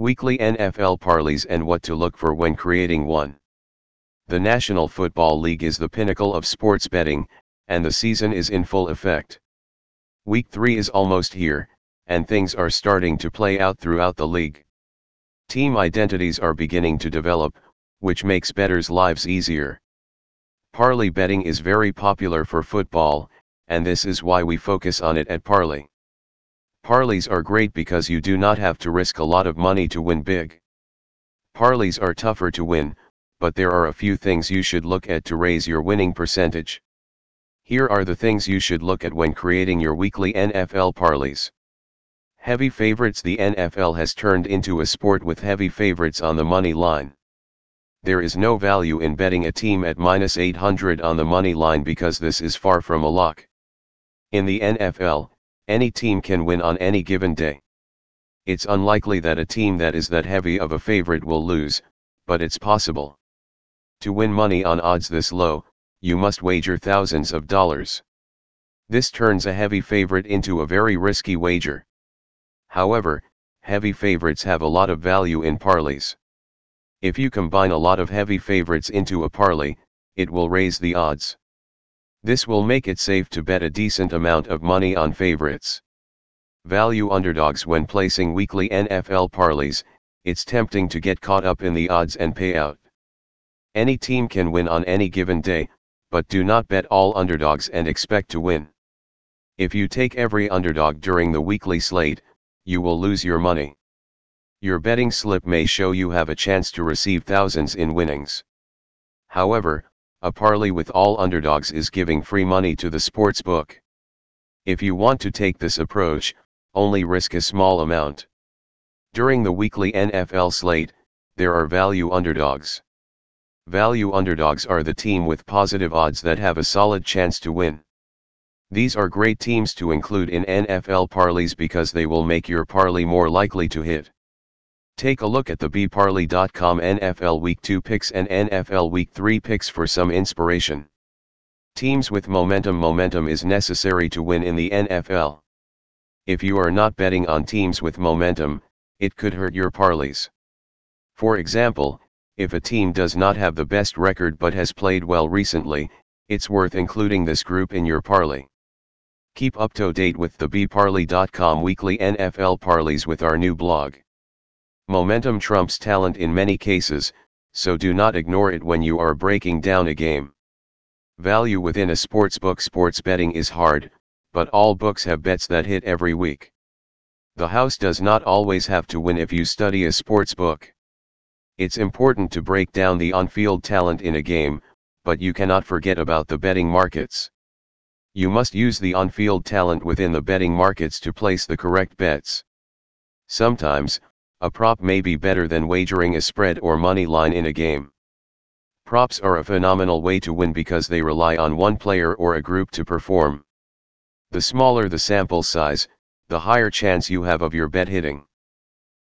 Weekly NFL parlays and what to look for when creating one. The National Football League is the pinnacle of sports betting, and the season is in full effect. Week 3 is almost here, and things are starting to play out throughout the league. Team identities are beginning to develop, which makes bettors' lives easier. Parlay betting is very popular for football, and this is why we focus on it at Parlay. Parlays are great because you do not have to risk a lot of money to win big. Parlays are tougher to win, but there are a few things you should look at to raise your winning percentage. Here are the things you should look at when creating your weekly NFL parlays. Heavy favorites The NFL has turned into a sport with heavy favorites on the money line. There is no value in betting a team at minus 800 on the money line because this is far from a lock. In the NFL, any team can win on any given day. It's unlikely that a team that is that heavy of a favorite will lose, but it's possible. To win money on odds this low, you must wager thousands of dollars. This turns a heavy favorite into a very risky wager. However, heavy favorites have a lot of value in parlays. If you combine a lot of heavy favorites into a parlay, it will raise the odds. This will make it safe to bet a decent amount of money on favorites. Value underdogs when placing weekly NFL parlays, it's tempting to get caught up in the odds and payout. Any team can win on any given day, but do not bet all underdogs and expect to win. If you take every underdog during the weekly slate, you will lose your money. Your betting slip may show you have a chance to receive thousands in winnings. However, a parlay with all underdogs is giving free money to the sports book. If you want to take this approach, only risk a small amount. During the weekly NFL slate, there are value underdogs. Value underdogs are the team with positive odds that have a solid chance to win. These are great teams to include in NFL parlays because they will make your parlay more likely to hit. Take a look at the bparley.com NFL Week 2 picks and NFL Week 3 picks for some inspiration. Teams with momentum Momentum is necessary to win in the NFL. If you are not betting on teams with momentum, it could hurt your parlays. For example, if a team does not have the best record but has played well recently, it's worth including this group in your parlay. Keep up to date with the bparley.com weekly NFL parlays with our new blog. Momentum trumps talent in many cases, so do not ignore it when you are breaking down a game. Value within a sportsbook Sports betting is hard, but all books have bets that hit every week. The house does not always have to win if you study a sports book. It's important to break down the on-field talent in a game, but you cannot forget about the betting markets. You must use the on-field talent within the betting markets to place the correct bets. Sometimes, a prop may be better than wagering a spread or money line in a game. Props are a phenomenal way to win because they rely on one player or a group to perform. The smaller the sample size, the higher chance you have of your bet hitting.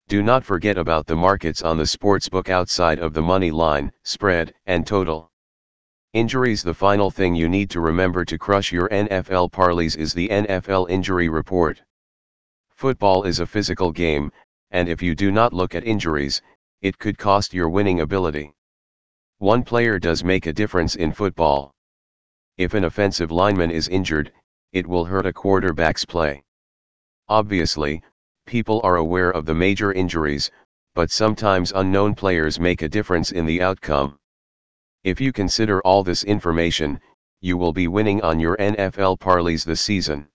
Do not forget about the markets on the sportsbook outside of the money line, spread, and total. Injuries The final thing you need to remember to crush your NFL parlays is the NFL Injury Report. Football is a physical game, and if you do not look at injuries, it could cost your winning ability. One player does make a difference in football. If an offensive lineman is injured, it will hurt a quarterback's play. Obviously, people are aware of the major injuries, but sometimes unknown players make a difference in the outcome. If you consider all this information, you will be winning on your NFL parlays this season.